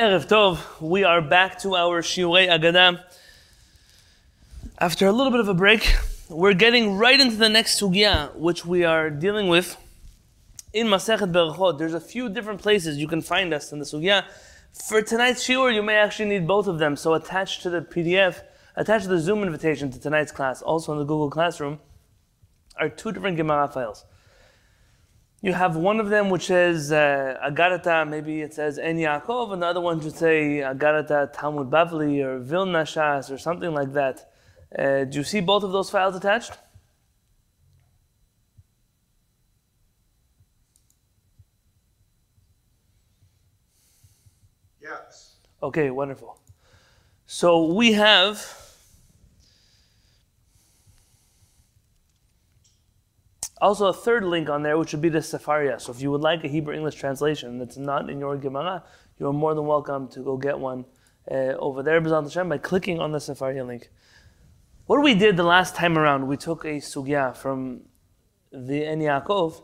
Erev Tov, we are back to our Shiurei Agada. After a little bit of a break, we're getting right into the next sugya, which we are dealing with in Masechet Berachot. There's a few different places you can find us in the sugya. For tonight's shiur, you may actually need both of them. So attached to the PDF, attached to the Zoom invitation to tonight's class, also in the Google Classroom, are two different Gemara files. You have one of them which says uh, Agarata, maybe it says En Yaakov, and the other one should say Agarata Talmud Bavli or Vilna Shas or something like that. Uh, do you see both of those files attached? Yes. Okay, wonderful. So we have Also, a third link on there, which would be the Sefaria. So, if you would like a Hebrew English translation that's not in your Gemara, you are more than welcome to go get one uh, over there, Hashem, by clicking on the Sefaria link. What we did the last time around, we took a sugya from the En Yaakov.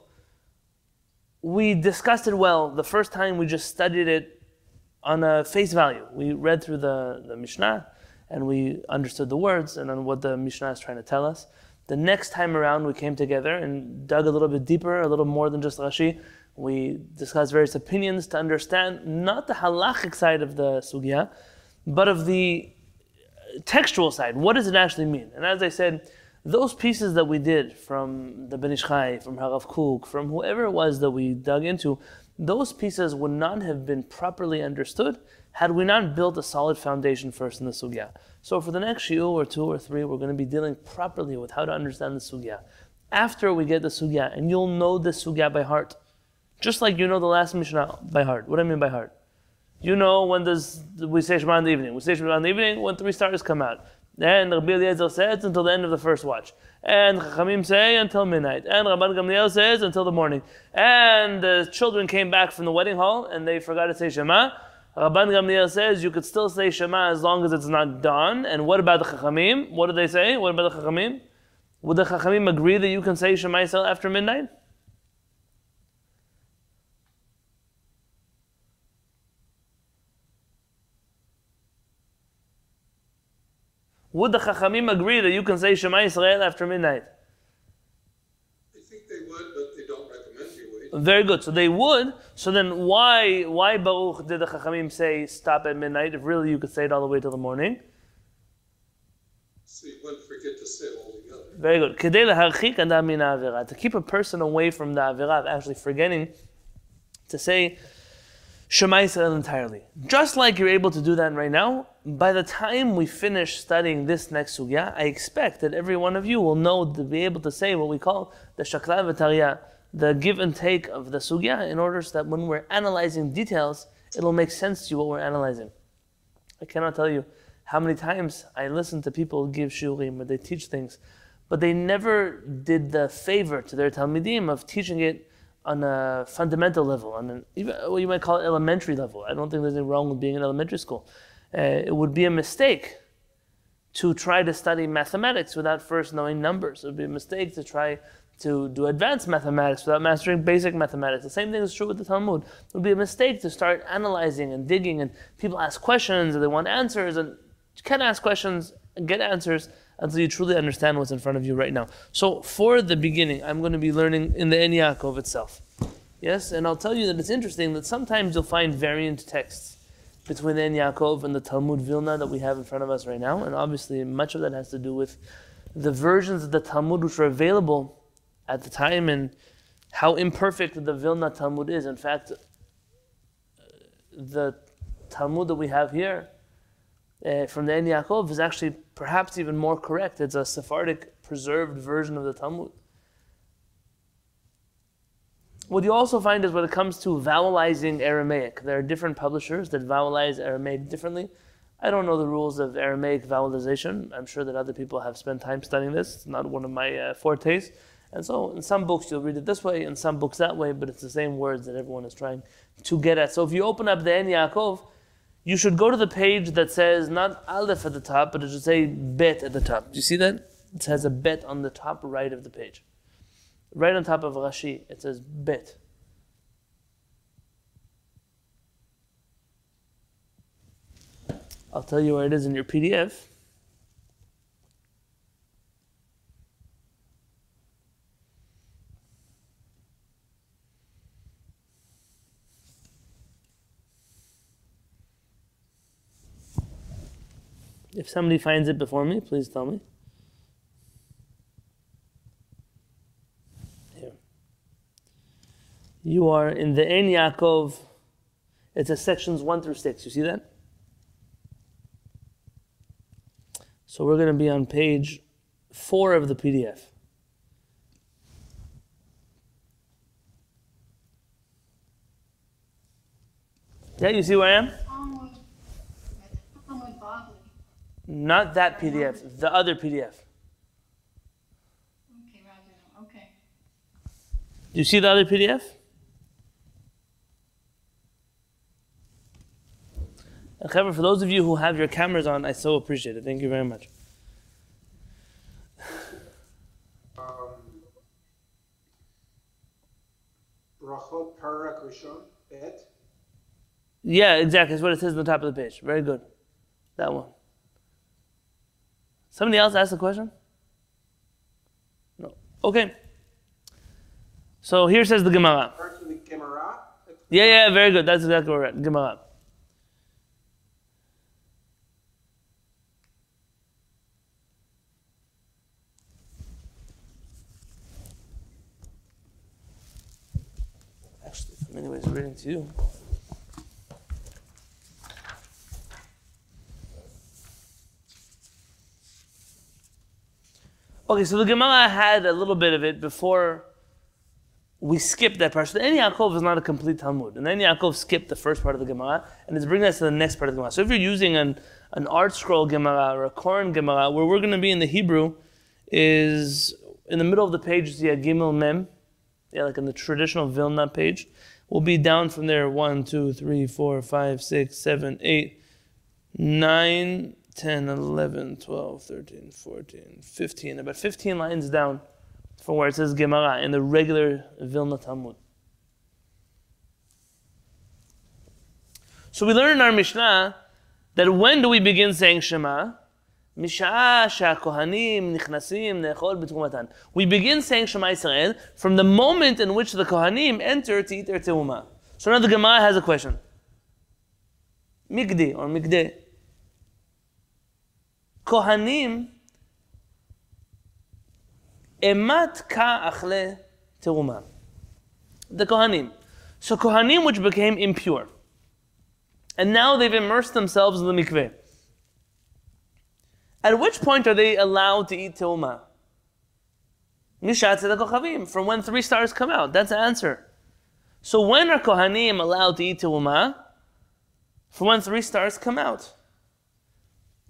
We discussed it well. The first time we just studied it on a face value. We read through the, the Mishnah and we understood the words and on what the Mishnah is trying to tell us. The next time around, we came together and dug a little bit deeper, a little more than just Rashi. We discussed various opinions to understand not the halachic side of the sugya, but of the textual side. What does it actually mean? And as I said, those pieces that we did from the Ben Ish Chai, from Harav Kook, from whoever it was that we dug into, those pieces would not have been properly understood had we not built a solid foundation first in the sugya. So for the next shiur or two or three, we're going to be dealing properly with how to understand the sugya. After we get the sugya, and you'll know the sugya by heart, just like you know the last Mishnah by heart. What do I mean by heart? You know when does we say Shema in the evening? We say Shema in the evening when three stars come out. And Rabbi Eliezer says until the end of the first watch. And Chachamim say until midnight. And Rabban Gamliel says until the morning. And the children came back from the wedding hall and they forgot to say Shema. Rabban Gamliel says you could still say Shema as long as it's not done. And what about the Chachamim? What do they say? What about the Chachamim? Would the Chachamim agree that you can say Shema Yisrael after midnight? Would the Chachamim agree that you can say Shema Yisrael after midnight? Very good. So they would. So then, why why Baruch did the Chachamim say stop at midnight if really you could say it all the way till the morning? So you wouldn't forget to say it altogether. Very good. To keep a person away from the avira of actually forgetting to say Shema Yisrael entirely. Just like you're able to do that right now, by the time we finish studying this next sugya, I expect that every one of you will know to be able to say what we call the Shakla V'Tariyah the give and take of the sugya in order so that when we're analyzing details, it'll make sense to you what we're analyzing. I cannot tell you how many times I listen to people give shiurim where they teach things, but they never did the favor to their talmidim of teaching it on a fundamental level, on an, even what you might call elementary level. I don't think there's anything wrong with being in elementary school. Uh, it would be a mistake to try to study mathematics without first knowing numbers. It would be a mistake to try to do advanced mathematics without mastering basic mathematics. The same thing is true with the Talmud. It would be a mistake to start analyzing and digging, and people ask questions and they want answers, and you can't ask questions and get answers until you truly understand what's in front of you right now. So, for the beginning, I'm going to be learning in the En Yaakov itself. Yes, and I'll tell you that it's interesting that sometimes you'll find variant texts between the En Yaakov and the Talmud Vilna that we have in front of us right now, and obviously much of that has to do with the versions of the Talmud which are available at the time and how imperfect the Vilna Talmud is. In fact, the Talmud that we have here uh, from the En Yaakov is actually perhaps even more correct. It's a Sephardic preserved version of the Talmud. What you also find is when it comes to vowelizing Aramaic, there are different publishers that vowelize Aramaic differently. I don't know the rules of Aramaic vowelization. I'm sure that other people have spent time studying this. It's not one of my uh, fortes. And so in some books you'll read it this way, in some books that way, but it's the same words that everyone is trying to get at. So if you open up the En Yaakov, you should go to the page that says not Aleph at the top, but it should say Bet at the top. Do you see that? It has a Bet on the top right of the page. Right on top of Rashi, it says Bet. I'll tell you where it is in your PDF. If somebody finds it before me, please tell me. Here. You are in the Ein Yaakov. It's a sections 1 through 6. You see that? So we're going to be on page 4 of the PDF. Yeah, you see where I am? Not that PDF, the other PDF. Okay, Rabbi, okay. Do you see the other PDF? However, for those of you who have your cameras on, I so appreciate it. Thank you very much. Um, Brachot Perek Rishon Bet. Yeah, exactly. That's what it says on the top of the page. Very good. That one. Somebody else asked a question? No. Okay. So here says the Gemara. Yeah, yeah, very good. That's exactly at. Gemara. Actually, in many ways, reading to you. Okay, so the Gemara had a little bit of it before we skipped that part. So the En Yaakov is not a complete Talmud. And then Yaakov skipped the first part of the Gemara, and it's bringing us to the next part of the Gemara. So if you're using an, an ArtScroll Gemara or a Koren Gemara, where we're going to be in the Hebrew is in the middle of the page, see a Gimel Mem, yeah, like in the traditional Vilna page. We'll be down from there 1, 2, 3, 4, 5, 6, 7, 8, 9, 10, 11, 12, 13, 14, 15, about 15 lines down from where it says Gemara in the regular Vilna Talmud. So we learn in our Mishnah that when do we begin saying Shema? משעה שהכהנים נכנסים לאכול בתרומתן. We begin saying Shema Yisrael from the moment in which the Kohanim enter to eat their terumah. So now the Gemara has a question. Migdi or Migdeh. Kohanim emat ka achle terumah. The Kohanim. So Kohanim which became impure. And now they've immersed themselves in the mikveh. At which point are they allowed to eat terumah? Nishat the kochavim, from when three stars come out. That's the answer. So when are Kohanim allowed to eat terumah? From when three stars come out.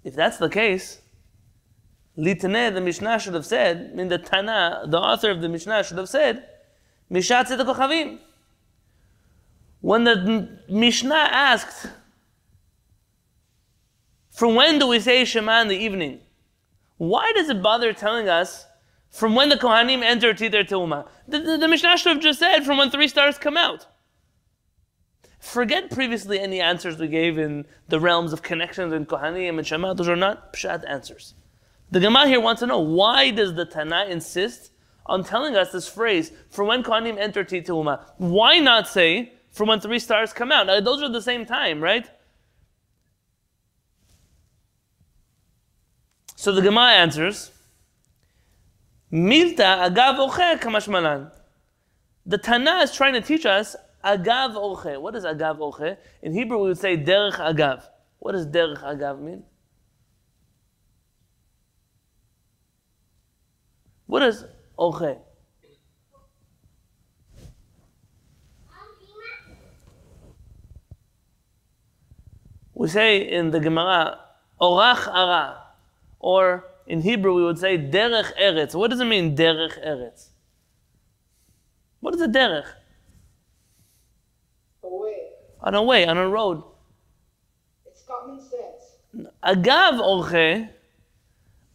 If that's the case, Litneh, the Mishnah should have said, I mean the Tana, the author of the Mishnah should have said, Mishat kochavim. When the Mishnah asked, from when do we say Shema in the evening? Why does it bother telling us from when the Kohanim enter to their? The, the, the Mishnah should have just said from when three stars come out. Forget previously any answers we gave in the realms of connections in Kohanim and Shema. Those are not Pshat answers. The Gemara here wants to know why does the Tana insist on telling us this phrase from when Kohanim enter to Terumah? Why not say from when three stars come out? Now, those are the same time, right? So the Gemara answers, Milta agav oche kamashmalan. The Tana is trying to teach us agav oche. What is agav oche? In Hebrew we would say derech agav. What does derech agav mean? What is oche? We say in the Gemara, orach ara. Or in Hebrew, we would say derech eretz. What does it mean, derech eretz? What is a derech? On a way, on a road. It's common sense. Agav orche.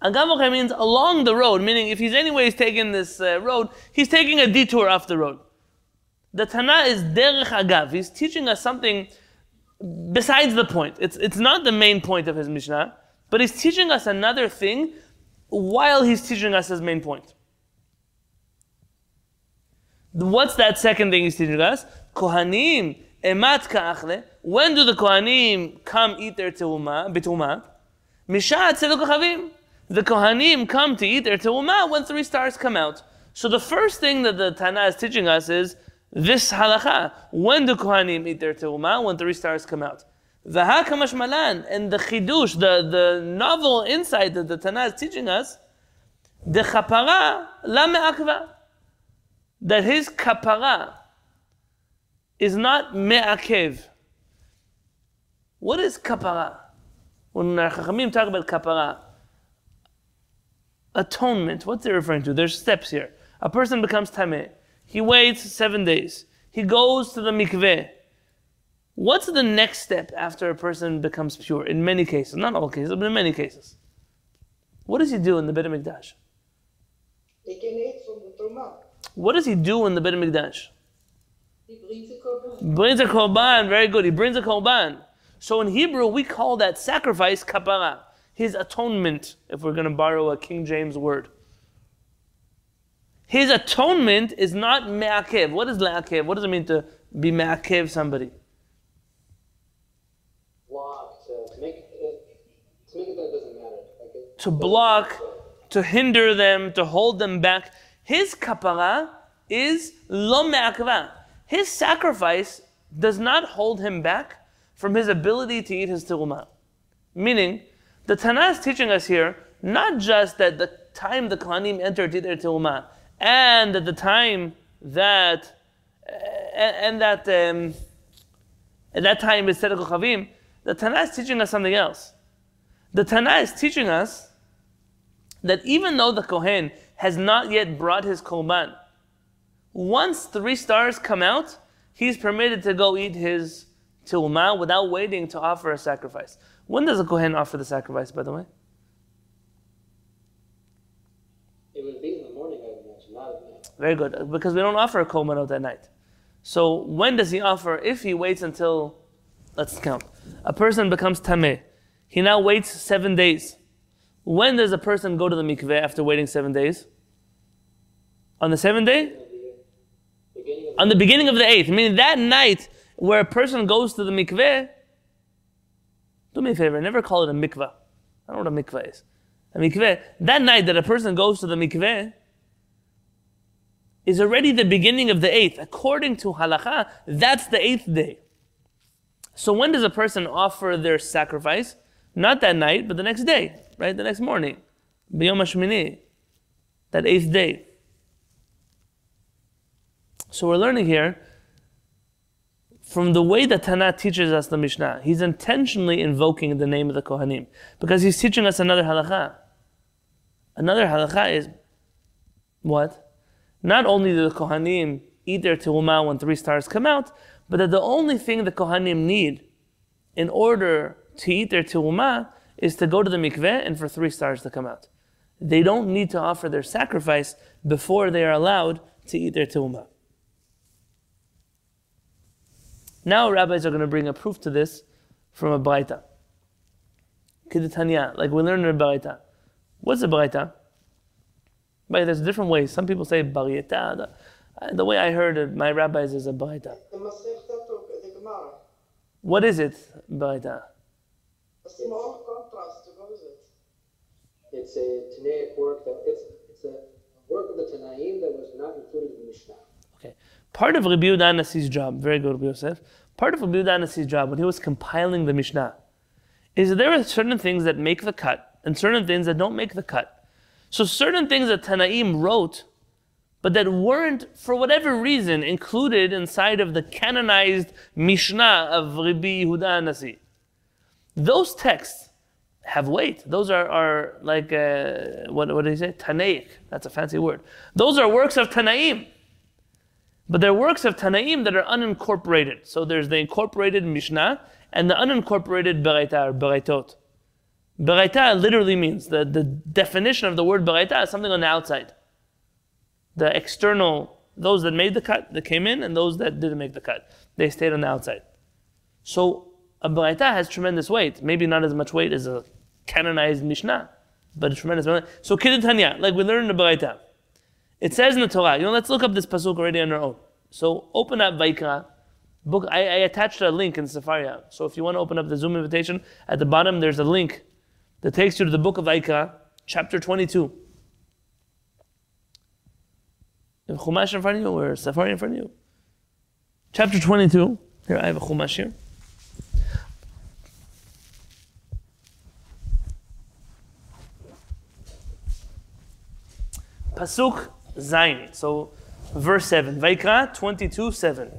Agav orche means along the road, meaning if he's anyways taking this uh, road, he's taking a detour off the road. The Tana is derech agav. He's teaching us something besides the point. It's, it's not the main point of his Mishnah, but he's teaching us another thing while he's teaching us his main point. What's that second thing he's teaching us? Kohanim emat ka'achle. When do the Kohanim come eat their teuma, bituma? Mishat kochavim. The Kohanim come to eat their teuma when three stars come out. So the first thing that the Tana is teaching us is this halacha. When do Kohanim eat their teuma? When three stars come out. V'hakamash malan. And the chidush, the, the novel insight that the Tana is teaching us, the chapara la me'akva. That his kapara is not me'akev. What is kapara? When our Chachamim talk about kapara, atonement, what's they referring to? There's steps here. A person becomes tameh. He waits seven days. He goes to the mikveh. What's the next step after a person becomes pure? In many cases, not all cases, but in many cases. What does he do in the Beit HaMikdash? He can eat from the truma. What does he do in the Beit HaMikdash? He brings a korban. Brings a korban, very good. He brings a korban. So in Hebrew, we call that sacrifice kapara, his atonement, if we're going to borrow a King James word. His atonement is not me'akev. What is me'akev? What does it mean to be me'akev somebody? block to, make uh, to make it that doesn't matter. Like it, To block, to hinder them, to hold them back. His kapara is lo me'akva. His sacrifice does not hold him back from his ability to eat his teruma. Meaning, the Tanah is teaching us here not just that the time the Kohanim entered their teruma, and at the time that and, that um, at that time is Tzeit HaKochavim, the Tanah is teaching us something else. The Tanah is teaching us that even though the Kohen has not yet brought his Korban, once three stars come out, he's permitted to go eat his Tilma without waiting to offer a sacrifice. When does a Kohen offer the sacrifice, by the way? it would be in the morning, I would imagine, not at night. Very good, because we don't offer a Korbanot at night. So when does he offer? If he waits until, let's count, a person becomes Tameh, he now waits seven days. When does a person go to the mikveh after waiting seven days? On the seventh day? On the beginning of the eighth, meaning that night where a person goes to the mikveh, do me a favor, never call it a mikveh. I don't know what a mikveh is. A mikveh, that night that a person goes to the mikveh is already the beginning of the eighth. According to halacha, that's the eighth day. So when does a person offer their sacrifice? Not that night, but the next day, right? The next morning. B'yom HaShmini, that eighth day. So we're learning here from the way that Tana teaches us the Mishnah, he's intentionally invoking the name of the Kohanim because he's teaching us another halacha. Another halacha is what? Not only do the Kohanim eat their teruma when three stars come out, but that the only thing the Kohanim need in order to eat their teruma is to go to the mikveh and for three stars to come out. They don't need to offer their sacrifice before they are allowed to eat their teruma. Now rabbis are going to bring a proof to this from a Braita. Keditanya, like we learned in a Braita. What's a Braita? But there's different ways. Some people say Barieta. The, uh, the way I heard it, my rabbis is a Braita. The Masechta ook, the Gemara. What is it, Braita? That's the more contrast, what is it? It's a Tanaic work that it's it's a work of the Tanaim that was not included in the Mishnah. Okay. Part of Rabbi Yehuda Nasi's job, very good, Rabbi Yosef. Part of Rabbi Yehuda Nasi's job when he was compiling the Mishnah is that there are certain things that make the cut and certain things that don't make the cut. So certain things that Tanaim wrote, but that weren't, for whatever reason, included inside of the canonized Mishnah of Rabbi Yehuda Nasi. Those texts have weight. Those are, are like, uh, what, what did he say? Tanaic. That's a fancy word. Those are works of Tanaim. But they're works of Tanaim that are unincorporated. So there's the incorporated Mishnah and the unincorporated Beraita or Beraitot. Beraita literally means, the, the definition of the word Beraita is something on the outside. The external, those that made the cut, that came in, and those that didn't make the cut. They stayed on the outside. So a Baraita has tremendous weight. Maybe not as much weight as a canonized Mishnah, but a tremendous amount. So Kiditanya, like we learned in the Baraita, it says in the Torah. You know, let's look up this pasuk already on our own. So open up Vayikra. Book. I, I attached a link in Sefaria. So if you want to open up the Zoom invitation, at the bottom there's a link that takes you to the book of Vayikra, chapter 22. You have Chumash in front of you or Sefaria in front of you? Chapter 22. Here, I have a Chumash here. Pasuk Zain. So, verse 7. Vayikra 22 7.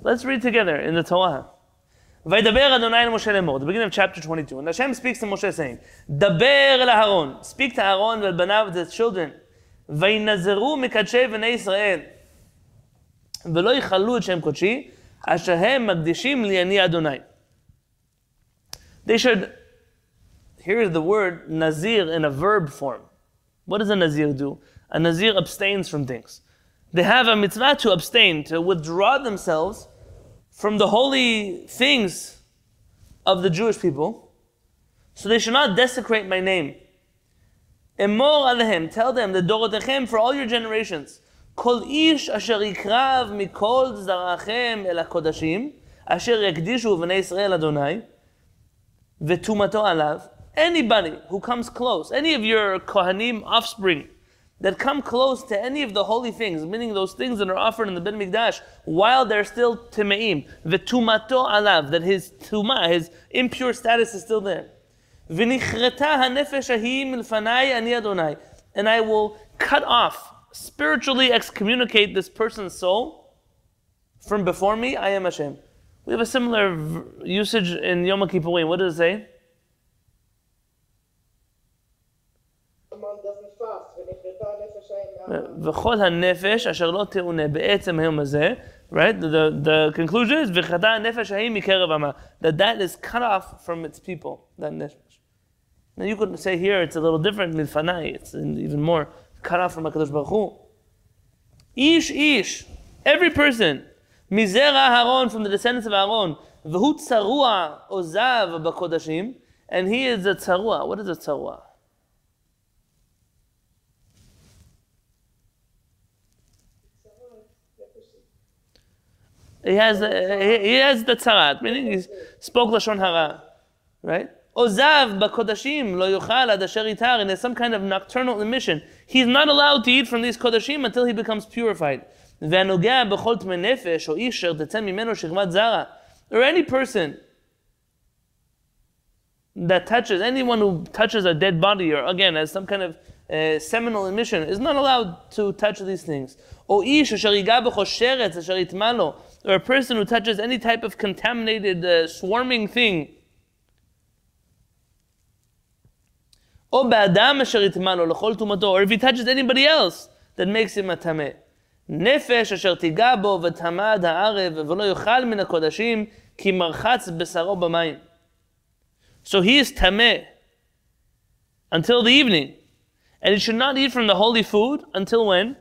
Let's read together in the Torah. Vaydaber Adonai el Moshe lemor. The beginning of chapter 22. And Hashem speaks to Moshe saying, Daber el Aharon. Speak to Aaron and banav, his children. וינזרו מקדשי בני ישראל. ולא יכלו את שם קודשי, אשר הם מקדישים לי אני אדוני. They should, here is the word nazir in a verb form. What does a nazir do? A nazir abstains from things. They have a mitzvah to abstain, to withdraw themselves from the holy things of the Jewish people. So they should not desecrate my name. Emor alehem, tell them, the dorotechem for all your generations. Kol ish asher yikrav mikol zarachem el hakodashim, asher v'nei Israel Adonai, v'tumato alav. Anybody who comes close, any of your kohanim offspring, that come close to any of the holy things, meaning those things that are offered in the Bet Mikdash, while they're still timeim, v'tumato alav, that his tuma, his impure status is still there. And I will cut off, spiritually excommunicate this person's soul from before me. I am Hashem. We have a similar usage in Yom Kippurim. What does it say? וכל הנפש אשר לא תאונה בעצם היום הזה, right? The, the, the conclusion is וחטא הנפש ההיא מקרב עמה. That that is cut off from its people, that nefesh. Now you could say here it's a little different, milfanai, it's even more cut off from HaKadosh Baruch Hu. Ish ish, every person, mizera Aaron from the descendants of Aaron, v'hu tzarua ozav b'kodashim, and he is a tzarua. What is a tzarua? He has he, he has the tzarat, meaning he spoke lashon hara, right? Ozav b'kodashim lo yochal ad asher yitar, and there's some kind of nocturnal emission. He's not allowed to eat from these kodashim until he becomes purified. והנוגע בכל טמא נפש או איש אשר תצא ממנו שכבת זרע, or any person that touches anyone who touches a dead body or again as some kind of uh, seminal emission is not allowed to touch these things. או איש אשר ייגע בכל שרץ אשר יטמע לו, or a person who touches any type of contaminated uh, swarming thing. או באדם אשר יטמע לו לכל טומאתו, or if he touches anybody else that makes him a טמא. נפש אשר תיגע בו וטמא עד הערב ולא יאכל מן הקודשים כי מרחץ בשרו במים. So he is tameh until the evening. And he should not eat from the holy food until when?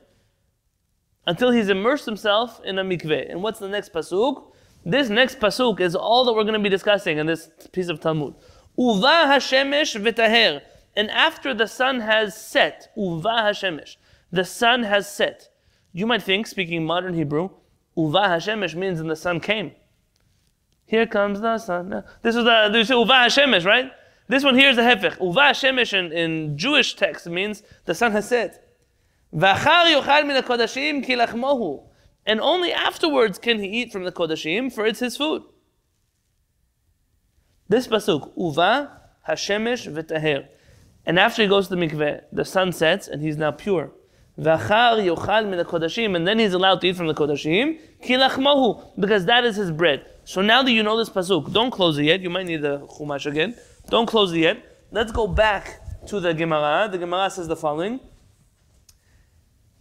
Until he's immersed himself in a mikveh. And what's the next pasuk? This next pasuk is all that we're going to be discussing in this piece of Talmud. Uva hashemesh v'taher. And after the sun has set, uva hashemesh, the sun has set. You might think, speaking modern Hebrew, uva hashemesh means when the sun came. Here comes the sun. This is the this is Uva Hashemesh, right? This one here is a Hefech. Uva Hashemesh in, in Jewish text means the sun has set. V'achar yochal min kodashim ki lachmohu. And only afterwards can he eat from the kodashim, for it's his food. This pasuk, Uva Hashemesh v'taher. And after he goes to the mikveh, the sun sets and he's now pure. V'achar yochal min kodashim, and then he's allowed to eat from the kodashim ki lachmohu, because that is his bread. So now that you know this pasuk, don't close it yet. You might need the chumash again. Don't close it yet. Let's go back to the Gemara. The Gemara says the following: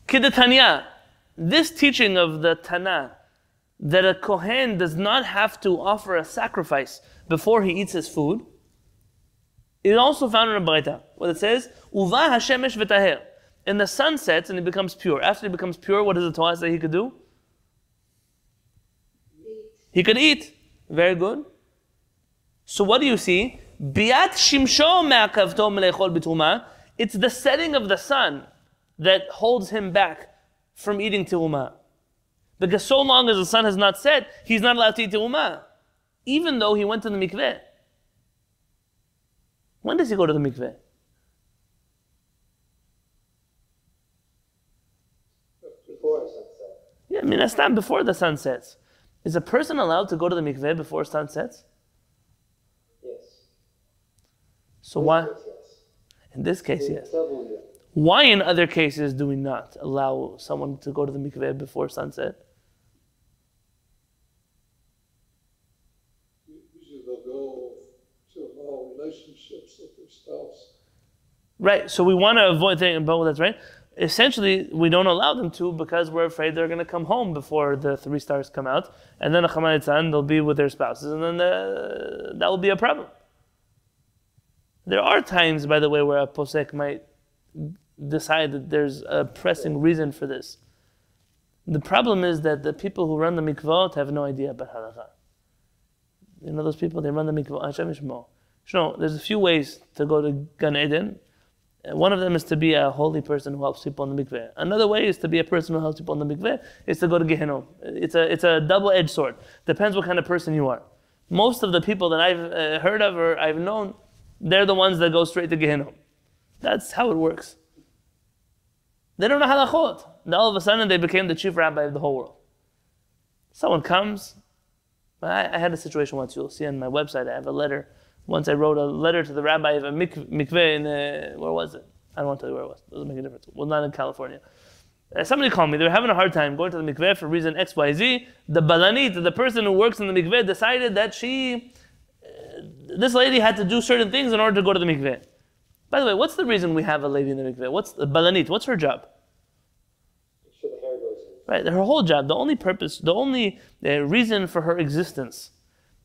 Kidatanya, this teaching of the Tana, that a Kohen does not have to offer a sacrifice before he eats his food, is also found in a Braita, where it says, Uva Hashemesh v'taher. And the sun sets and it becomes pure. After it becomes pure, what does the Torah say he could do? He could eat. Very good. So what do you see? Biat shimsho me'akavto melechol b'truma. It's the setting of the sun that holds him back from eating tiruma. Because so long as the sun has not set, he's not allowed to eat tiruma. Even though he went to the mikveh. When does he go to the mikveh? Before sunset. Yeah, I mean, that's not before the sun sets. Is a person allowed to go to the mikveh before sun sets? Yes. So why? Yes. In this case, yes. Why in other cases do we not allow someone to go to the mikveh before sunset? Usually they'll go to allow relationships with their spouse. Right. So we want to avoid thinking about that's right. Essentially, we don't allow them to because we're afraid they're going to come home before the three stars come out, and then a they'll be with their spouses, and then the, that will be a problem. There are times, by the way, where a posek might decide that there's a pressing reason for this. The problem is that the people who run the mikvot have no idea about halakha. You know those people, they run the mikvot. Hashem Yishmo. You there's a few ways to go to Gan Eden. Uh, One of them is to be a holy person who helps people in the mikveh. Another way is to be a person who helps people in the mikveh, is to go to Gehinnom. It's a, it's a double-edged sword. Depends what kind of person you are. Most of the people that I've uh, heard of or I've known, they're the ones that go straight to Gehinnom. That's how it works. They don't know halachot. Then all of a sudden they became the chief rabbi of the whole world. Someone comes. I, had a situation once. You'll see on my website. I have a letter. Once I wrote a letter to the rabbi of a mik- mikveh in uh, where was it? I don't want to tell you where it was. It Doesn't make a difference. Well, not in California. Uh, somebody called me. They were having a hard time going to the mikveh for reason X, Y, Z. The balanit, the person who works in the mikveh, decided that she, this lady had to do certain things in order to go to the mikveh. By the way, what's the reason we have a lady in the mikveh? What's the balanit? What's her job? Make sure the hair goes. Right, her whole job, the only purpose, the only uh, reason for her existence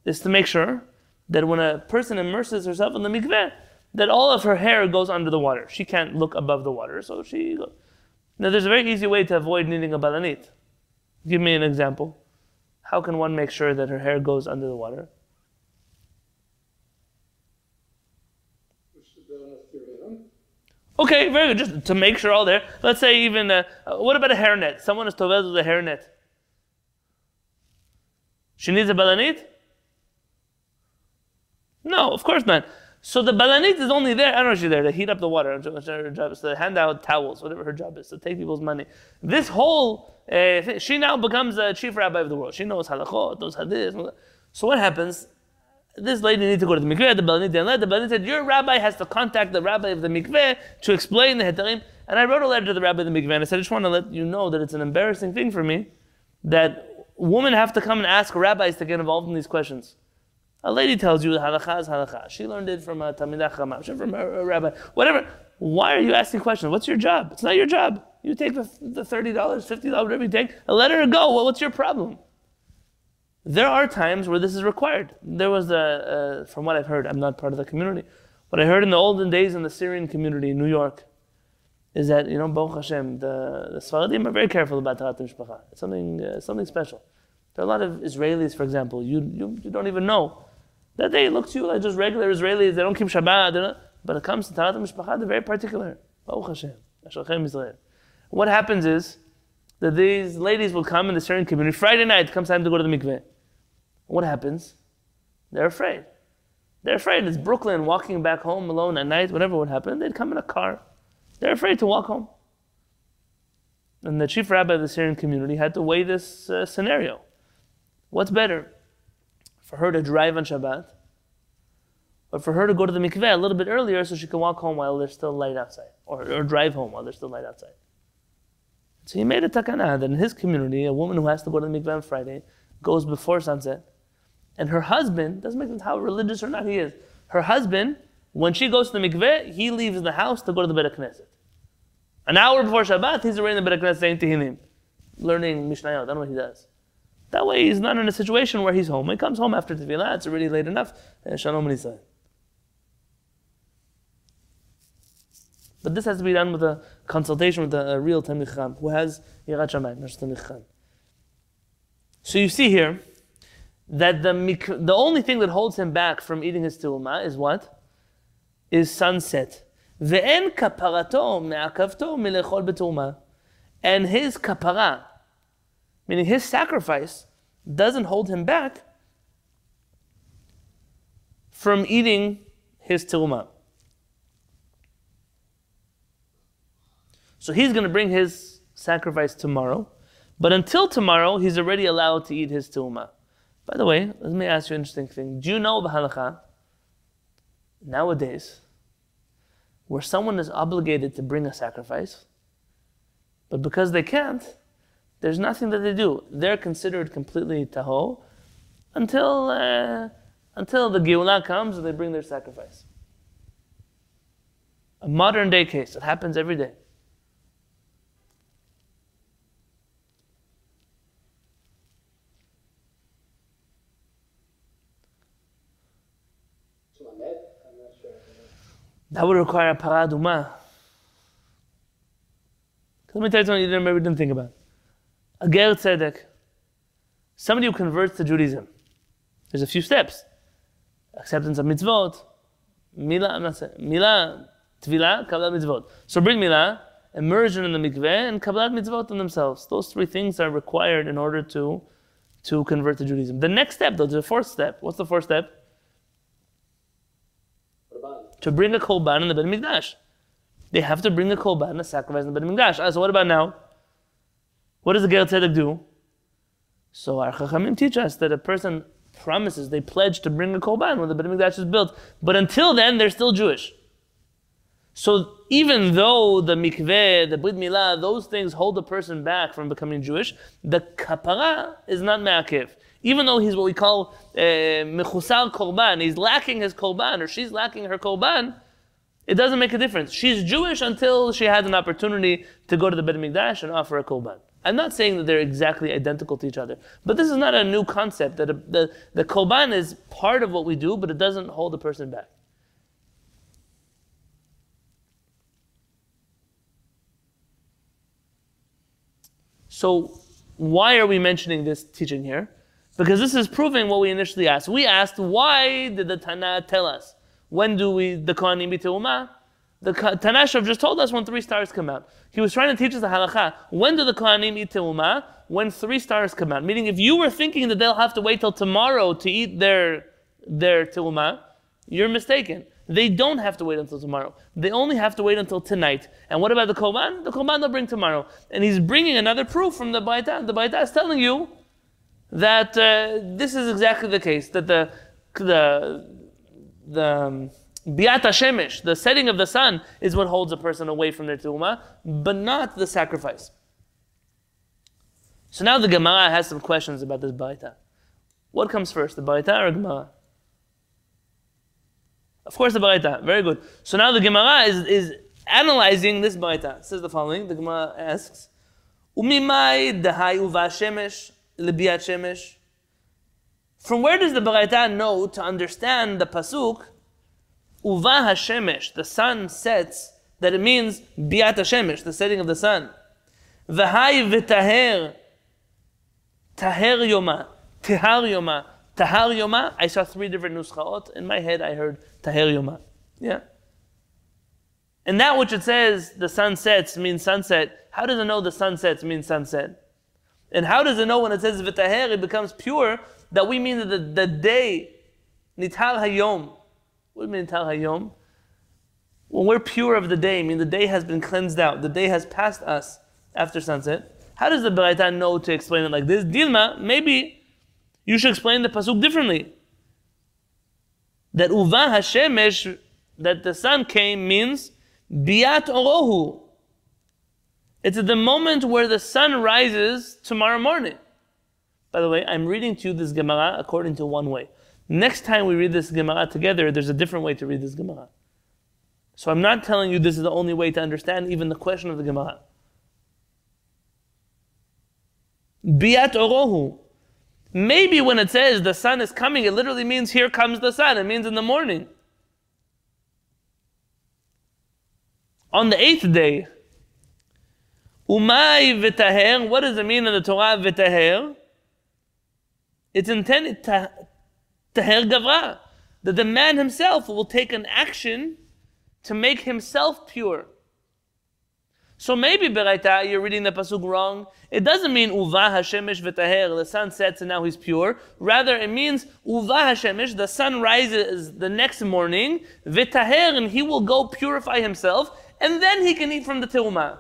is to make sure that when a person immerses herself in the mikveh, that all of her hair goes under the water. She can't look above the water, so she. Now, there's a very easy way to avoid needing a balanit. Give me an example. How can one make sure that her hair goes under the water? Push it down if you're in. Okay, very good. Just to make sure all there. Let's say even uh, uh, what about a hairnet? Someone is toved with a hairnet. She needs a balanit? No, of course not. So the balanit is only there. I don't know she's there to heat up the water. Her job is to hand out towels, whatever her job is, to take people's money. This whole uh, she now becomes a chief rabbi of the world. She knows halachot, knows hadith. So what happens? This lady needs to go to the mikveh. The balanit let. The balanit said, "Your rabbi has to contact the rabbi of the mikveh to explain the hetarim." And I wrote a letter to the rabbi of the mikveh, and I said, "I just want to let you know that it's an embarrassing thing for me that women have to come and ask rabbis to get involved in these questions." A lady tells you halakha is. She learned it from a Talmidah Chama, from a, a rabbi, whatever. Why are you asking questions? What's your job? It's not your job. You take the, the $30, $50, whatever you take, and let her go. Well, what's your problem? There are times where this is required. There was a, from what I've heard, I'm not part of the community, what I heard in the olden days in the Syrian community in New York is that, you know, Baruch Hashem, the, the Sfaradim are very careful about Taharat Mishpacha. It's something, uh, something special. There are a lot of Israelis, for example, you, you, you don't even know that they look to you like just regular Israelis. They don't keep Shabbat. Don't, but it comes to Taharat Mishpacha, they're very particular. Baruch Hashem. Ashrachem Israel. What happens is that these ladies will come in the Syrian community. Friday night comes time to go to the mikveh. What happens? They're afraid. They're afraid. It's Brooklyn walking back home alone at night, whatever would happen. They'd come in a car. They're afraid to walk home. And the chief rabbi of the Syrian community had to weigh this uh, scenario. What's better? For her to drive on Shabbat, or for her to go to the mikveh a little bit earlier so she can walk home while there's still light outside, or, or drive home while there's still light outside. So he made a takana that in his community, a woman who has to go to the mikveh on Friday goes before sunset, and her husband, doesn't make sense how religious or not he is, her husband, when she goes to the mikveh, he leaves the house to go to the Beit Knesset. An hour before Shabbat, he's already in the Beit Knesset saying Tehillim. learning Mishnayot. I don't know what he does. That way, he's not in a situation where he's home. He comes home after Tefillah, it's already late enough. Shalom Nisai. But this has to be done with a consultation with a, a real Talmid Chacham who has Yirat Shamayim, not just Talmid Chacham. So you see here that the, mik- the only thing that holds him back from eating his teruma is what? Is sunset. ואין כפרתו מעכבתו מלאכול בתרומה. And his kapara, meaning his sacrifice, doesn't hold him back from eating his teruma. So he's going to bring his sacrifice tomorrow, but until tomorrow, he's already allowed to eat his teruma. By the way, let me ask you an interesting thing. Do you know Bahalacha, nowadays, where someone is obligated to bring a sacrifice, but because they can't, there's nothing that they do. They're considered completely taho until, uh, until the Geulah comes and they bring their sacrifice. A modern day case. It happens every day. So on that, I'm not sure. That would require a Parah Adumah. Let me tell you something you didn't, maybe didn't think about. A ger tzedek, somebody who converts to Judaism. There's a few steps: acceptance of mitzvot, mila, I'm not saying mila, tvila, kabbalat mitzvot. So bring mila, immersion in the mikveh, and kabbalat mitzvot in themselves. Those three things are required in order to to convert to Judaism. The next step, though, the fourth step. What's the fourth step? To bring a korban in the Bet. They have to bring a korban, and a sacrifice in the Bet Mikdash. So what about now? What does the Ger Tzedek do? So our Chachamim teach us that a person promises, they pledge to bring a korban when the Bet Mikdash is built. But until then, they're still Jewish. So even though the mikveh, the brit milah, those things hold a person back from becoming Jewish, the kapara is not ma'akev. Even though he's what we call eh, mechusar korban, he's lacking his korban or she's lacking her korban, it doesn't make a difference. She's Jewish until she has an opportunity to go to the Bet Mikdash and offer a korban. I'm not saying that they're exactly identical to each other, but this is not a new concept. That a, the the korban is part of what we do, but it doesn't hold a person back. So, why are we mentioning this teaching here? Because this is proving what we initially asked. We asked, why did the Tana tell us? When do we, the Kohanim be Teumah? The Tanashav just told us when three stars come out. He was trying to teach us the halacha. When do the Kohanim eat Teumah? When three stars come out. Meaning, if you were thinking that they'll have to wait till tomorrow to eat their, their Teumah, you're mistaken. They don't have to wait until tomorrow. They only have to wait until tonight. And what about the Korban? The Korban they'll bring tomorrow. And he's bringing another proof from the Braita. The Braita is telling you that uh, this is exactly the case. That the the the um, Biat Shemesh, the setting of the sun, is what holds a person away from their Tumah, but not the sacrifice. So now the Gemara has some questions about this Braita. What comes first, the Braita or Gemara? Of course, the Baraita. Very good. So now the Gemara is, is analyzing this Baraita. It says the following. The Gemara asks, Umimai dahai uva shemesh libiyat shemesh. From where does the Baraita know to understand the pasuk uva hashemesh, the sun sets, that it means biat hashemesh, the setting of the sun. V'hai v'taher, taher yoma, tihar yoma, tahar yoma. I saw three different nuschaot. In my head, I heard taher yoma. Yeah. And that which it says the sun sets means sunset. How does it know the sun sets means sunset? And how does it know when it says v'taher, it becomes pure, that we mean that the, the day, nital hayom. What do mean nitar hayom? When we're pure of the day, I mean the day has been cleansed out, the day has passed us after sunset. How does the Baraita know to explain it like this? Dilma, maybe you should explain the pasuk differently. That uva hashemesh, that the sun came means biat orohu. It's at the moment where the sun rises tomorrow morning. By the way, I'm reading to you this Gemara according to one way. Next time we read this Gemara together, there's a different way to read this Gemara. So I'm not telling you this is the only way to understand even the question of the Gemara. Biat orohu. Maybe when it says the sun is coming, it literally means here comes the sun. It means in the morning. On the eighth day, umay v'taher. What does it mean in the Torah v'taher? It's intended to taher gavra, that the man himself will take an action to make himself pure. So maybe Beraita, you're reading the pasuk wrong. It doesn't mean uva hashemesh v'taher, the sun sets and now he's pure. Rather, it means uva hashemesh, the sun rises the next morning, v'taher, and he will go purify himself, and then he can eat from the terumah.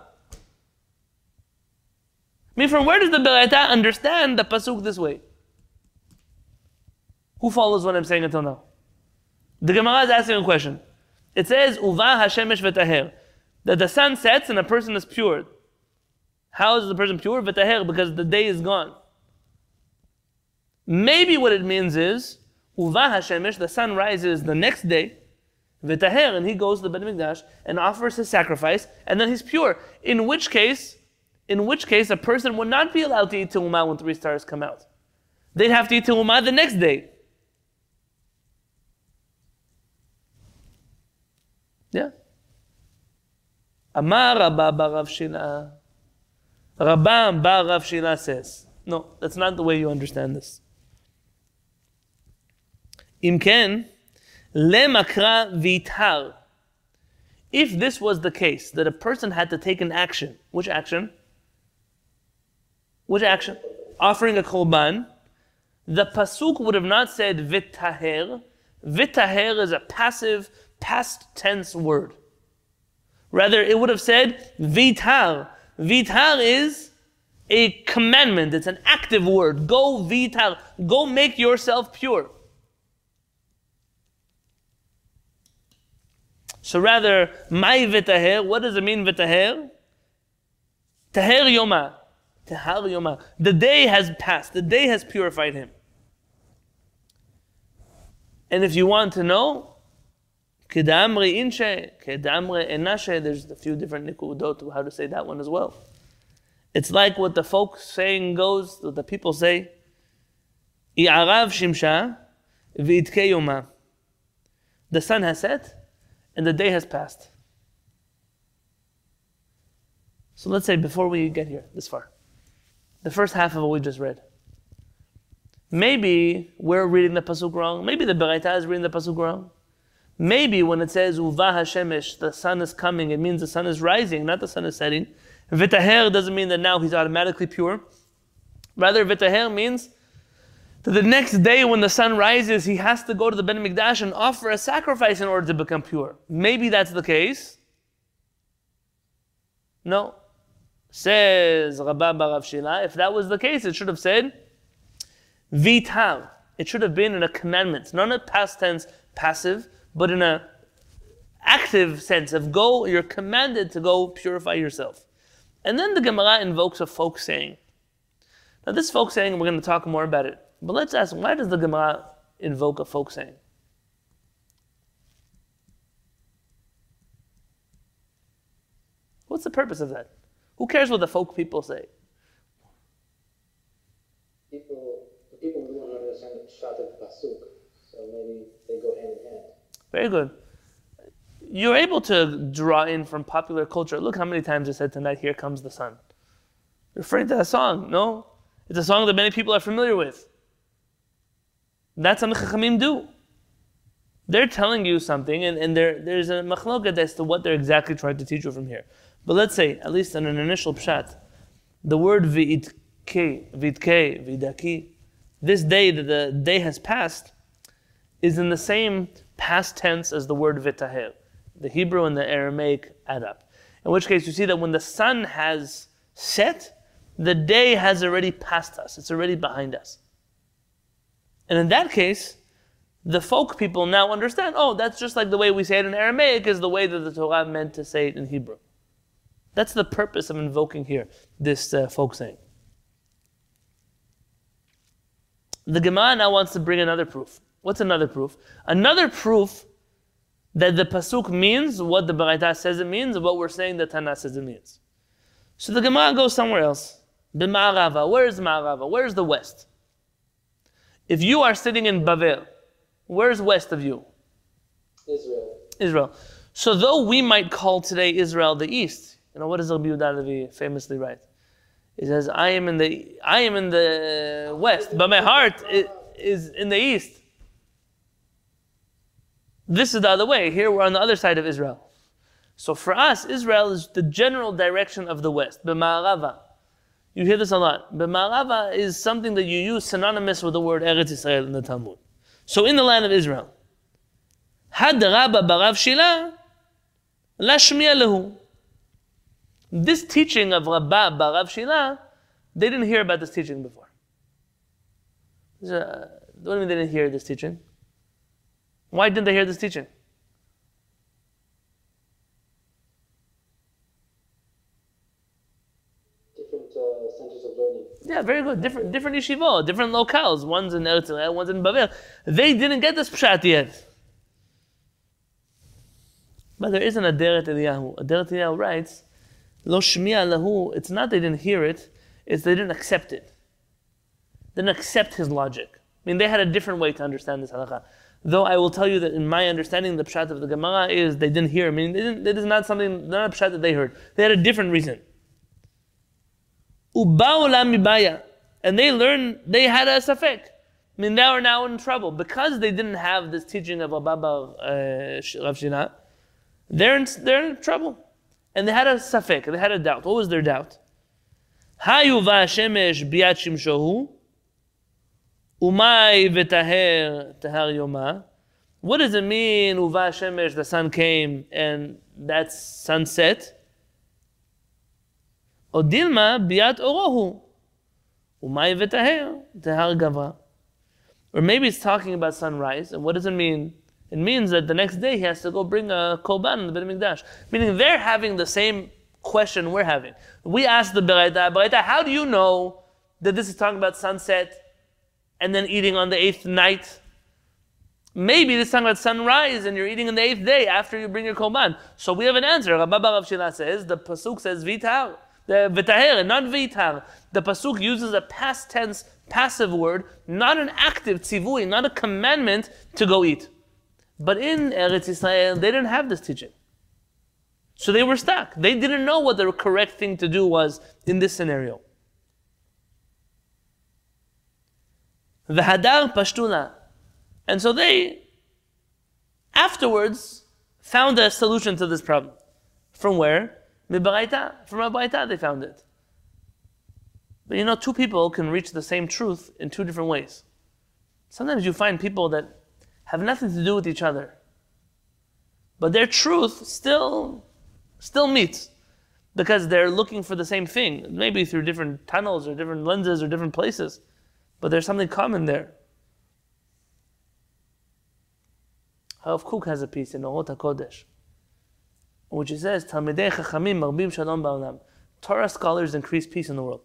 I mean, from where does the Beraita understand the pasuk this way? Who follows what I'm saying until now? The Gemara is asking a question. It says uva hashemesh v'taher that the sun sets and a person is pure. How is the person pure? V'taher, because the day is gone. Maybe what it means is, uva hashemish, the sun rises the next day, v'taher, and he goes to the Beit Mikdash and offers his sacrifice, and then he's pure. In which case, in which case a person would not be allowed to eat terumah when three stars come out. They'd have to eat terumah the next day. Yeah. Amar Rabba bar Rav Shila. Rabban bar Shila says, no, that's not the way you understand this. Imken, lemakra vitar. If this was the case, that a person had to take an action, which action? Which action? Offering a korban. The pasuk would have not said vitaher. Vitaher is a passive, past tense word. Rather, it would have said vitar. Vitar is a commandment. It's an active word. Go vitar. Go make yourself pure. So rather, my vitaher, what does it mean vitaher? Taher yoma. The day has passed. The day has purified him. And if you want to know, inche. There's a few different nikudot of how to say that one as well. It's like what the folk saying goes, what the people say, shimsha. The sun has set and the day has passed. So let's say before we get here, this far, the first half of what we just read. Maybe we're reading the pasuk wrong. Maybe the Beraita is reading the pasuk wrong. Maybe when it says Uva Hashemesh, the sun is coming, it means the sun is rising, not the sun is setting. Vitaher doesn't mean that now he's automatically pure. Rather, Vitaher means that the next day when the sun rises, he has to go to the Beit Mikdash and offer a sacrifice in order to become pure. Maybe that's the case. No. Says Rabba Barav Shila, if that was the case, it should have said Vital. It should have been in a commandment, not a past tense passive, but in a active sense of go, you're commanded to go purify yourself. And then the Gemara invokes a folk saying. Now this folk saying, we're going to talk more about it. But let's ask, why does the Gemara invoke a folk saying? What's the purpose of that? Who cares what the folk people say? People, the people don't understand the pshat of pasuk, so maybe they go hand in hand. Very good. You're able to draw in from popular culture. Look how many times I said tonight, Here Comes the Sun. Referring to that song, no? It's a song that many people are familiar with. That's something Chachamim do. They're telling you something, and, and there's a machloket as to what they're exactly trying to teach you from here. But let's say, at least in an initial pshat, the word v'itke, v'itke, v'idaki, this day that the day has passed, is in the same past tense as the word vitaher. The Hebrew and the Aramaic add up. In which case, you see that when the sun has set, the day has already passed us. It's already behind us. And in that case, the folk people now understand, oh, that's just like the way we say it in Aramaic is the way that the Torah meant to say it in Hebrew. That's the purpose of invoking here this uh, folk saying. The Gemara now wants to bring another proof. What's another proof? Another proof that the pasuk means what the Baraita says it means, and what we're saying the Tana says it means. So the Gemara goes somewhere else. B'ma'arava. Where's Ma'arava? Where's the west? If you are sitting in Bavel, where's west of you? Israel. Israel. So though we might call today Israel the east, you know what does Rabbi Yehuda famously write? He says, "I am in the I am in the west, but my heart is in the east." This is the other way. Here we're on the other side of Israel. So for us, Israel is the general direction of the west, b'ma'arava. You hear this a lot. B'ma'arava is something that you use synonymous with the word Eretz Israel in the Talmud. So in the land of Israel, had Rabba barav Shila, lashmiya. This teaching of Rabba barav Shila, they didn't hear about this teaching before. Uh, what do you mean they didn't hear this teaching? Why didn't they hear this teaching? Different uh, centers of learning. Yeah, very good. Different, different yeshivot, different locales. One's in Eretz one's in Babel. They didn't get this pshat yet. But there is an Aderet Eliyahu. Aderet Eliyahu writes, Lo shmiya lahu, it's not they didn't hear it, it's they didn't accept it. They didn't accept his logic. I mean, they had a different way to understand this halakha. Though I will tell you that in my understanding, the pshat of the Gemara is they didn't hear. I mean, it is not something, not a pshat that they heard. They had a different reason. Ubao la mibaya. And they learned, they had a safek. I mean, they are now in trouble. Because they didn't have this teaching of Ababa uh, Rav Shina, they're in, they're in trouble. And they had a safek, they had a doubt. What was their doubt? Hayu va'ashemesh bi'at shimshohu, umay v'taher tahar yoma. What does it mean, uva shemesh, the sun came, and that's sunset? Odilma biat orohu, umay v'taher tahar gavra. Or maybe it's talking about sunrise, and what does it mean? It means that the next day he has to go bring a korban in the Beit HaMikdash. Meaning they're having the same question we're having. We asked the Beraita, Beraita, how do you know that this is talking about sunset and then eating on the eighth night? Maybe this is talking about sunrise and you're eating on the eighth day after you bring your korban. So we have an answer. Rabba Rav Shila says, the pasuk says vitar, the vitaher, not vitar. The pasuk uses a past tense passive word, not an active tzivui, not a commandment to go eat. But in Eretz Israel, they didn't have this teaching. So they were stuck. They didn't know what the correct thing to do was in this scenario. The hadar pashtula. And so they, afterwards, found a solution to this problem. From where? Mibaraita. From a Baraita they found it. But you know, two people can reach the same truth in two different ways. Sometimes you find people that have nothing to do with each other. But their truth still still meets. Because they're looking for the same thing, maybe through different tunnels or different lenses or different places. But there's something common there. Harav Kook has a piece in Orot HaKodesh, in which he says, Talmidei Chachamim marbim shalom ba'olam. Torah scholars increase peace in the world.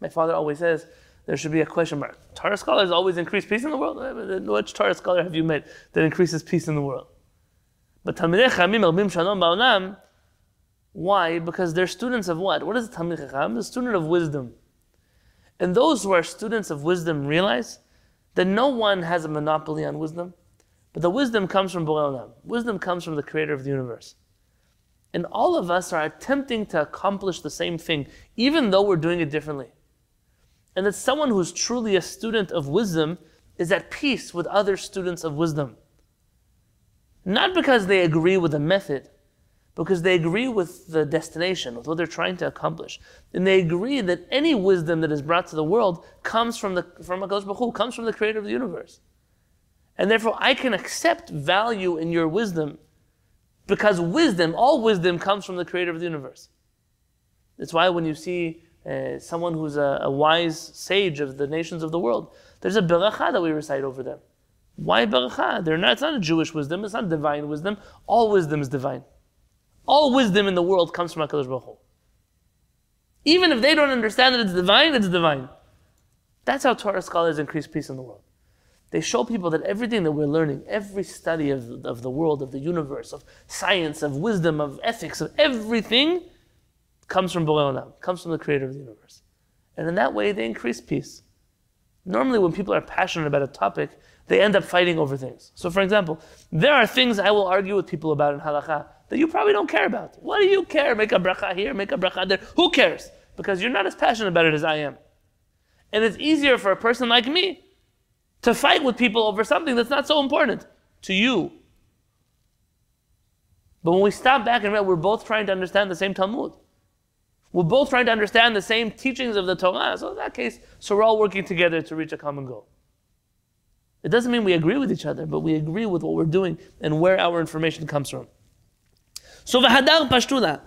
My father always says there should be a question mark. Torah scholars always increase peace in the world? Eh, Which Torah scholar have you met that increases peace in the world? But Talmidei Chachamim marbim shalom ba'olam, why? Because they're students of what? What is a Talmid? The student of wisdom. And those who are students of wisdom realize that no one has a monopoly on wisdom, but the wisdom comes from Borei Olam. Wisdom comes from the creator of the universe. And all of us are attempting to accomplish the same thing, even though we're doing it differently. And that someone who's truly a student of wisdom is at peace with other students of wisdom. Not because they agree with the method, because they agree with the destination, with what they're trying to accomplish. And they agree that any wisdom that is brought to the world comes from the from Baruch Hu, comes from the creator of the universe. And therefore I can accept value in your wisdom because wisdom, all wisdom comes from the creator of the universe. That's why when you see uh, someone who's a, a wise sage of the nations of the world, there's a beracha that we recite over them. Why beracha? They're not, it's not a Jewish wisdom, it's not divine wisdom. All wisdom is divine. All wisdom in the world comes from HaKadosh Baruch Hu. Even if they don't understand that it's divine, it's divine. That's how Torah scholars increase peace in the world. They show people that everything that we're learning, every study of, of the world, of the universe, of science, of wisdom, of ethics, of everything, comes from Borei Olam, comes from the creator of the universe. And in that way, they increase peace. Normally, when people are passionate about a topic, they end up fighting over things. So, for example, there are things I will argue with people about in halakha that you probably don't care about. What do you care? Make a bracha here, make a bracha there. Who cares? Because you're not as passionate about it as I am. And it's easier for a person like me to fight with people over something that's not so important to you. But when we stop back and read, we're both trying to understand the same Talmud. We're both trying to understand the same teachings of the Torah. So in that case, so we're all working together to reach a common goal. It doesn't mean we agree with each other, but we agree with what we're doing and where our information comes from. So v'hadar pashtula.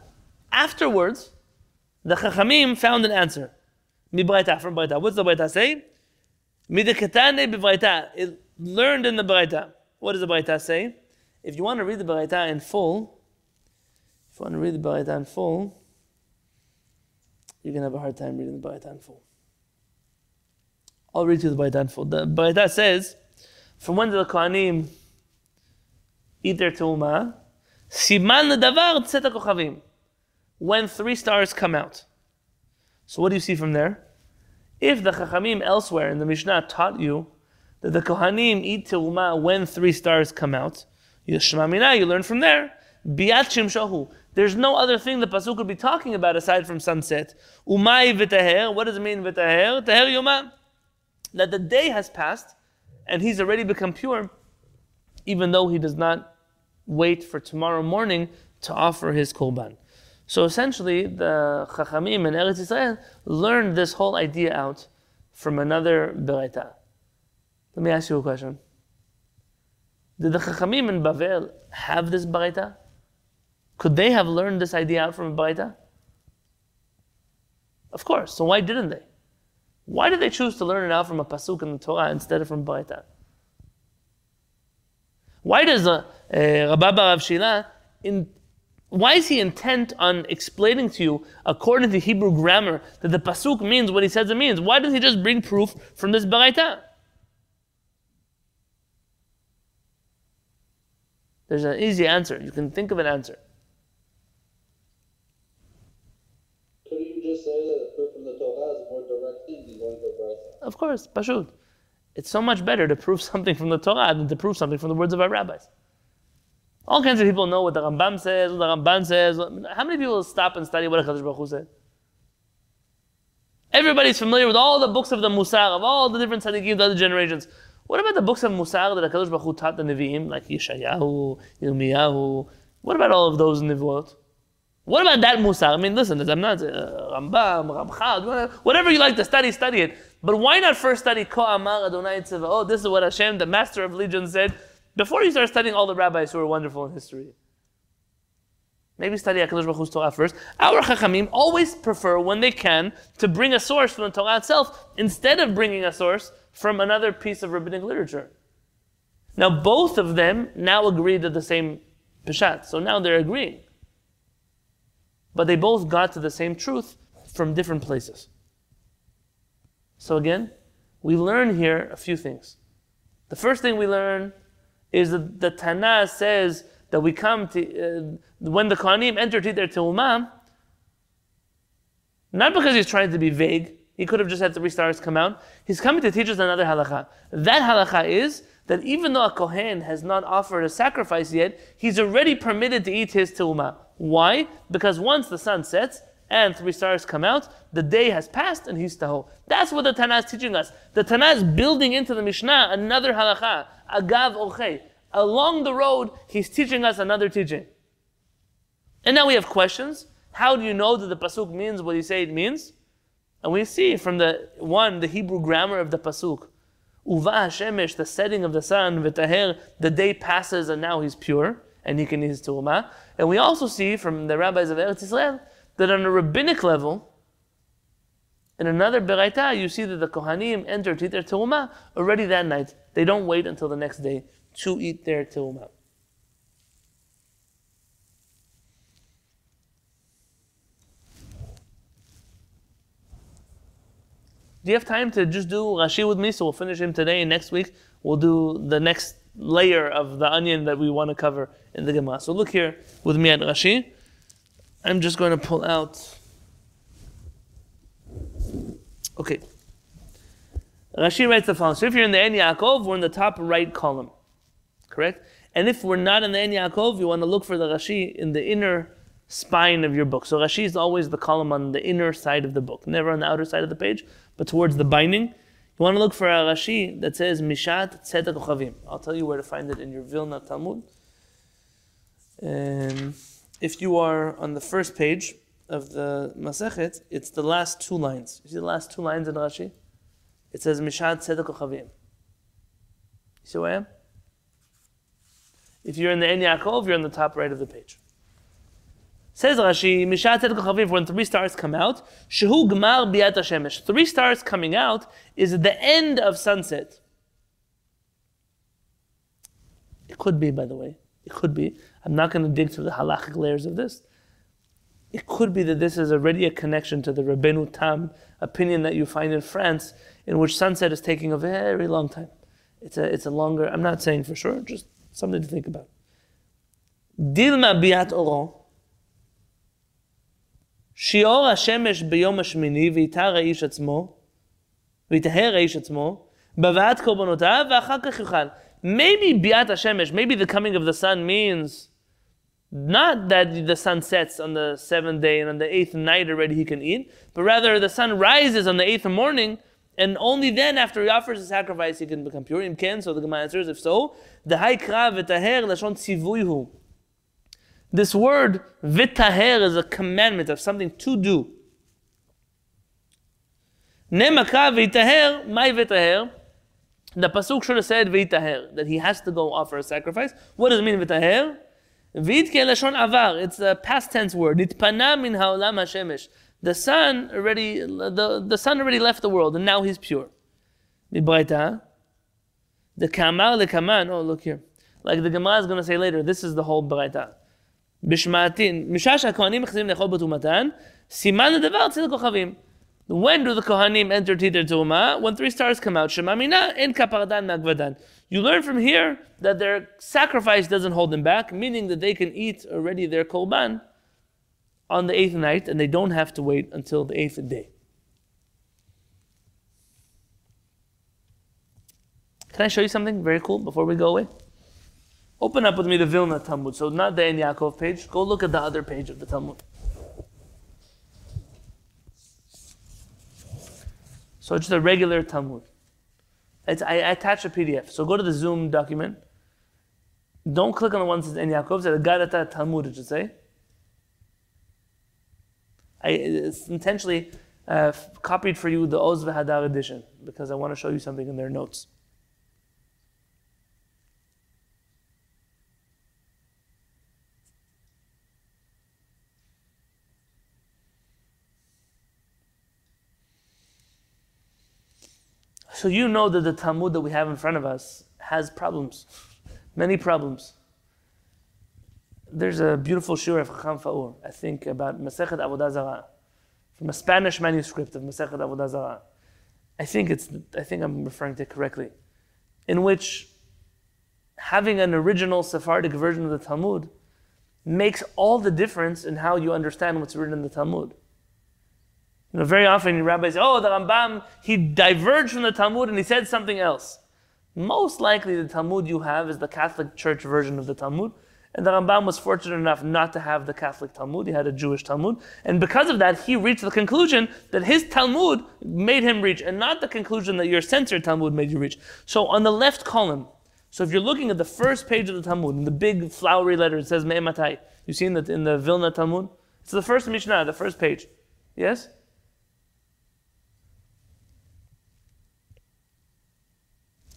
Afterwards, the Chachamim found an answer. Mibraita, from Braita. What's the Braita say? Mideketane b'Braita. It learned in the Braita. What does the Braita say? If you want to read the Braita in full, if you want to read the Braita in full, you're going to have a hard time reading the Braita in full. I'll read you the Braita in full. The Braita says, from when the Kohanim eat their teuma? Siman davar tzeta. When three stars come out. So what do you see from there? If the Chachamim elsewhere in the Mishnah taught you that the Kohanim eat teuma when three stars come out, you you learn from there. Biat shimshahu. There's no other thing the pasuk could be talking about aside from sunset. Umay v'teher. What does it mean v'teher? Teher yoma. That the day has passed and he's already become pure, even though he does not wait for tomorrow morning to offer his korban. So essentially, the Chachamim and Eretz Israel learned this whole idea out from another Beraita. Let me ask you a question. Did the Chachamim in Bavel have this Beraita? Could they have learned this idea out from a Baraita? Of course. So why didn't they? Why did they choose to learn it out from a pasuk in the Torah instead of from Baita? Why does uh, uh, Rabbi Rav Shila why is he intent on explaining to you, according to Hebrew grammar, that the pasuk means what he says it means? Why doesn't he just bring proof from this Baita? There's an easy answer. You can think of an answer. Of course, Pashut. It's so much better to prove something from the Torah than to prove something from the words of our rabbis. All kinds of people know what the Rambam says, what the Ramban says. How many people stop and study what HaKadosh Baruch Hu said? Everybody's familiar with all the books of the Musar, of all the different tzaddikim, the other generations. What about the books of Musar that HaKadosh Baruch Hu taught the Nevi'im, like Yeshayahu, Yirmiyahu? What about all of those Nevi'ot? What about that Musar? I mean, listen, I'm not uh, Rambam, Ramchal, whatever you like to study, study it. But why not first study Ko Amar Adonai Oh, this is what Hashem, the master of religion, said before you start studying all the rabbis who are wonderful in history. Maybe study HaKadosh Baruch Hu's Torah first. Our Chachamim always prefer, when they can, to bring a source from the Torah itself instead of bringing a source from another piece of rabbinic literature. Now, both of them now agree to the same Peshat, so now they're agreeing. But they both got to the same truth from different places. So again, we learn here a few things. The first thing we learn is that the Tana says that we come to, uh, when the Kohanim enter their Teumah, not because he's trying to be vague, he could have just had three stars come out. He's coming to teach us another halacha. That halacha is that even though a Kohen has not offered a sacrifice yet, he's already permitted to eat his Teumah. Why? Because once the sun sets, and three stars come out, the day has passed and he's taho. That's what the Tana is teaching us. The Tana is building into the Mishnah another halacha, agav ochei. Along the road, he's teaching us another teaching. And now we have questions. How do you know that the pasuk means what you say it means? And we see from the one, the Hebrew grammar of the pasuk. Uva Hashemesh, the setting of the sun, v'taher, the day passes and now he's pure and he can his tu'umah. And we also see from the rabbis of Eretz Israel that on a rabbinic level, in another Beraita, you see that the Kohanim enter to eat their already that night. They don't wait until the next day to eat their Teumah. Do you have time to just do Rashi with me? So we'll finish him today, and next week we'll do the next layer of the onion that we want to cover in the Gemara. So look here with me at Rashi. I'm just going to pull out Okay. Rashi writes the following. So if you're in the En Yaakov, we're in the top right column. Correct? And if we're not in the En Yaakov, you want to look for the Rashi in the inner spine of your book. So Rashi is always the column on the inner side of the book, never on the outer side of the page, but towards the binding. You want to look for a Rashi that says Mishat Tzeit HaKochavim. I'll tell you where to find it in your Vilna Talmud. Um, if you are on the first page of the Masechet, it's the last two lines. You see the last two lines in Rashi? It says Mishat Tzeit HaKochavim. You see where I am? If you're in the En Yaakov, you're on the top right of the page. Says Rashi, Mishat Tzeit HaKochavim, when three stars come out, Shehu Gmar Biat Hashemesh. Three stars coming out is the end of sunset. It could be, by the way. It could be. I'm not going to dig through the halachic layers of this. It could be that this is already a connection to the Rabbeinu Tam opinion that you find in France, in which sunset is taking a very long time. It's a, it's a longer, I'm not saying for sure, just something to think about. Dilma biat oro. שיעור השמש ביום השמיני ויתר האיש עצמו, ויטהר האיש עצמו, בהבאת קורבנותיו, ואחר כך יאכל. maybe Biat Hashemesh, maybe the coming of the sun means not that the sun sets on the seventh day and on the eighth night already he can eat, but rather the sun rises on the eighth morning, and only then after he offers the sacrifice he can become pure. Im can. so the Gemara answers, if so, the high krav v'taher lashon tzivuihu. This word v'taher is a commandment of something to do. Nemaka v'taher, my v'taher. The pasuk should have said vitaher, that he has to go offer a sacrifice. What does it mean vitaher? Vidke lashon avar. It's a past tense word. Nitpana min haolam hashemesh. The sun already, the, the sun already left the world, and now he's pure. Mibraita. The kamar lekaman. Oh, look here. Like the Gemara is going to say later, this is the whole braita. בשמעתין, משעה שהכהנים מכניסים לאכול בתרומתן, סימן לדבר צדק כוכבים. When do the Kohanim enter Titer Teruma? When three stars come out. Shema Mina in Kaparadan Magvadan. You learn from here that their sacrifice doesn't hold them back, meaning that they can eat already their korban on the eighth night and they don't have to wait until the eighth day. Can I show you something very cool before we go away? Open up with me the Vilna Talmud. So not the En Yaakov page. Go look at the other page of the Talmud. So it's a regular Talmud. It's, I, I attach a PDF. So go to the Zoom document. Don't click on the one that says En Yaakov. Say the Gadata Talmud, it should say. I intentionally uh, copied for you the Oz edition because I want to show you something in their notes. So you know that the Talmud that we have in front of us has problems, many problems. There's a beautiful shiur of Chacham Faur, I think, about Masechet Avodah Zarah, from a Spanish manuscript of Masechet Avodah Zarah. I think it's, I think I'm referring to it correctly, in which having an original Sephardic version of the Talmud makes all the difference in how you understand what's written in the Talmud. You know, very often rabbis say, oh, the Rambam, he diverged from the Talmud and he said something else. Most likely the Talmud you have is the Catholic Church version of the Talmud. And the Rambam was fortunate enough not to have the Catholic Talmud. He had a Jewish Talmud. And because of that, he reached the conclusion that his Talmud made him reach, and not the conclusion that your censored Talmud made you reach. So on the left column, so if you're looking at the first page of the Talmud, in the big flowery letter, it says Me'ematai. You see in the, in the Vilna Talmud? It's the first Mishnah, the first page. Yes?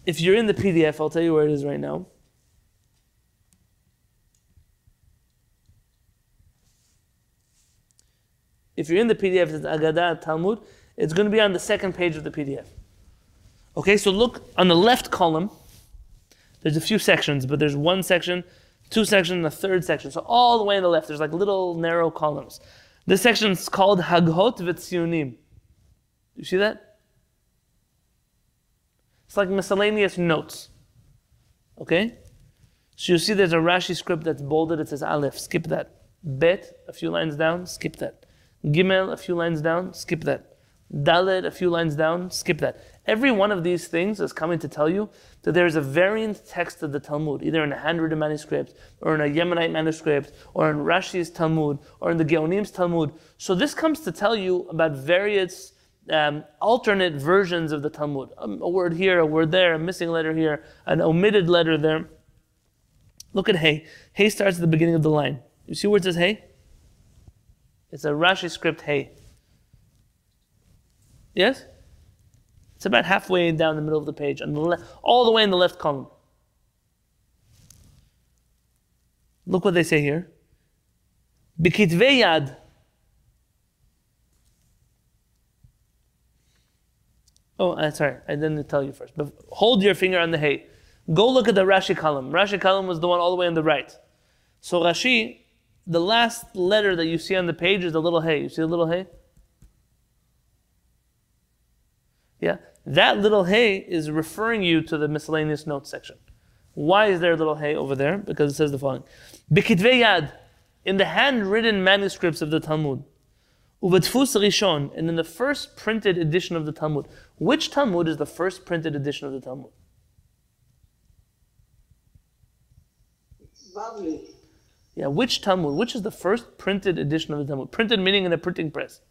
If you're in the PDF, I'll tell you where it is right now. If you're in the PDF, it's Agadah Talmud. It's going to be on the second page of the PDF. Okay, so look on the left column. There's a few sections, but there's one section, two sections, and a third section. So all the way on the left, there's like little narrow columns. This section is called Haghot V'Tziunim. You see that? It's like miscellaneous notes. Okay? So you see there's a Rashi script that's bolded, it says Aleph, skip that. Bet, a few lines down, skip that. Gimel, a few lines down, skip that. Dalet, a few lines down, skip that. Every one of these things is coming to tell you that there is a variant text of the Talmud, either in a handwritten manuscript, or in a Yemenite manuscript, or in Rashi's Talmud, or in the Geonim's Talmud. So this comes to tell you about various um, alternate versions of the Talmud. Um, a word here, a word there, a missing letter here, an omitted letter there. Look at Hey. Hey starts at the beginning of the line. You see where it says Hey? It's a Rashi script Hey. Yes? It's about halfway down the middle of the page, on the le- all the way in the left column. Look what they say here. Bikitvei Oh, uh, sorry, I didn't tell you first. But hold your finger on the hay. Go look at the Rashi column. Rashi column was the one all the way on the right. So Rashi, the last letter that you see on the page is the little hay. You see the little hay? Yeah, that little hay is referring you to the miscellaneous notes section. Why is there a little hay over there? Because it says the following: Bikitvei yad, in the handwritten manuscripts of the Talmud, uvetfus rishon, and in the first printed edition of the Talmud. Which Talmud is the first printed edition of the Talmud? Bavli. Yeah, which Talmud? Which is the first printed edition of the Talmud? Printed meaning in a printing press.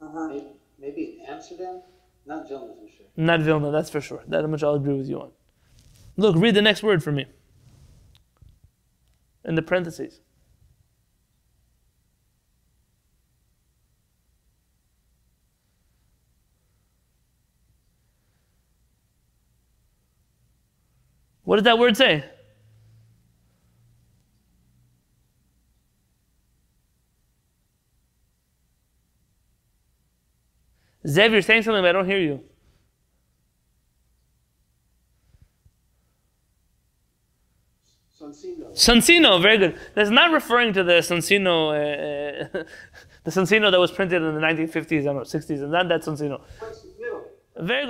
Uh-huh. Maybe, maybe in Amsterdam? Not Vilna for sure. Not Vilna, that's for sure. That much I'll agree with you on. Look, read the next word for me. In the parentheses. What does that word say? Zev, you're saying something, but I don't hear you. Soncino. Soncino, very good. That's not referring to the Soncino, uh, uh, the Soncino that was printed in the 1950s and 60s, and not that Soncino. Very good.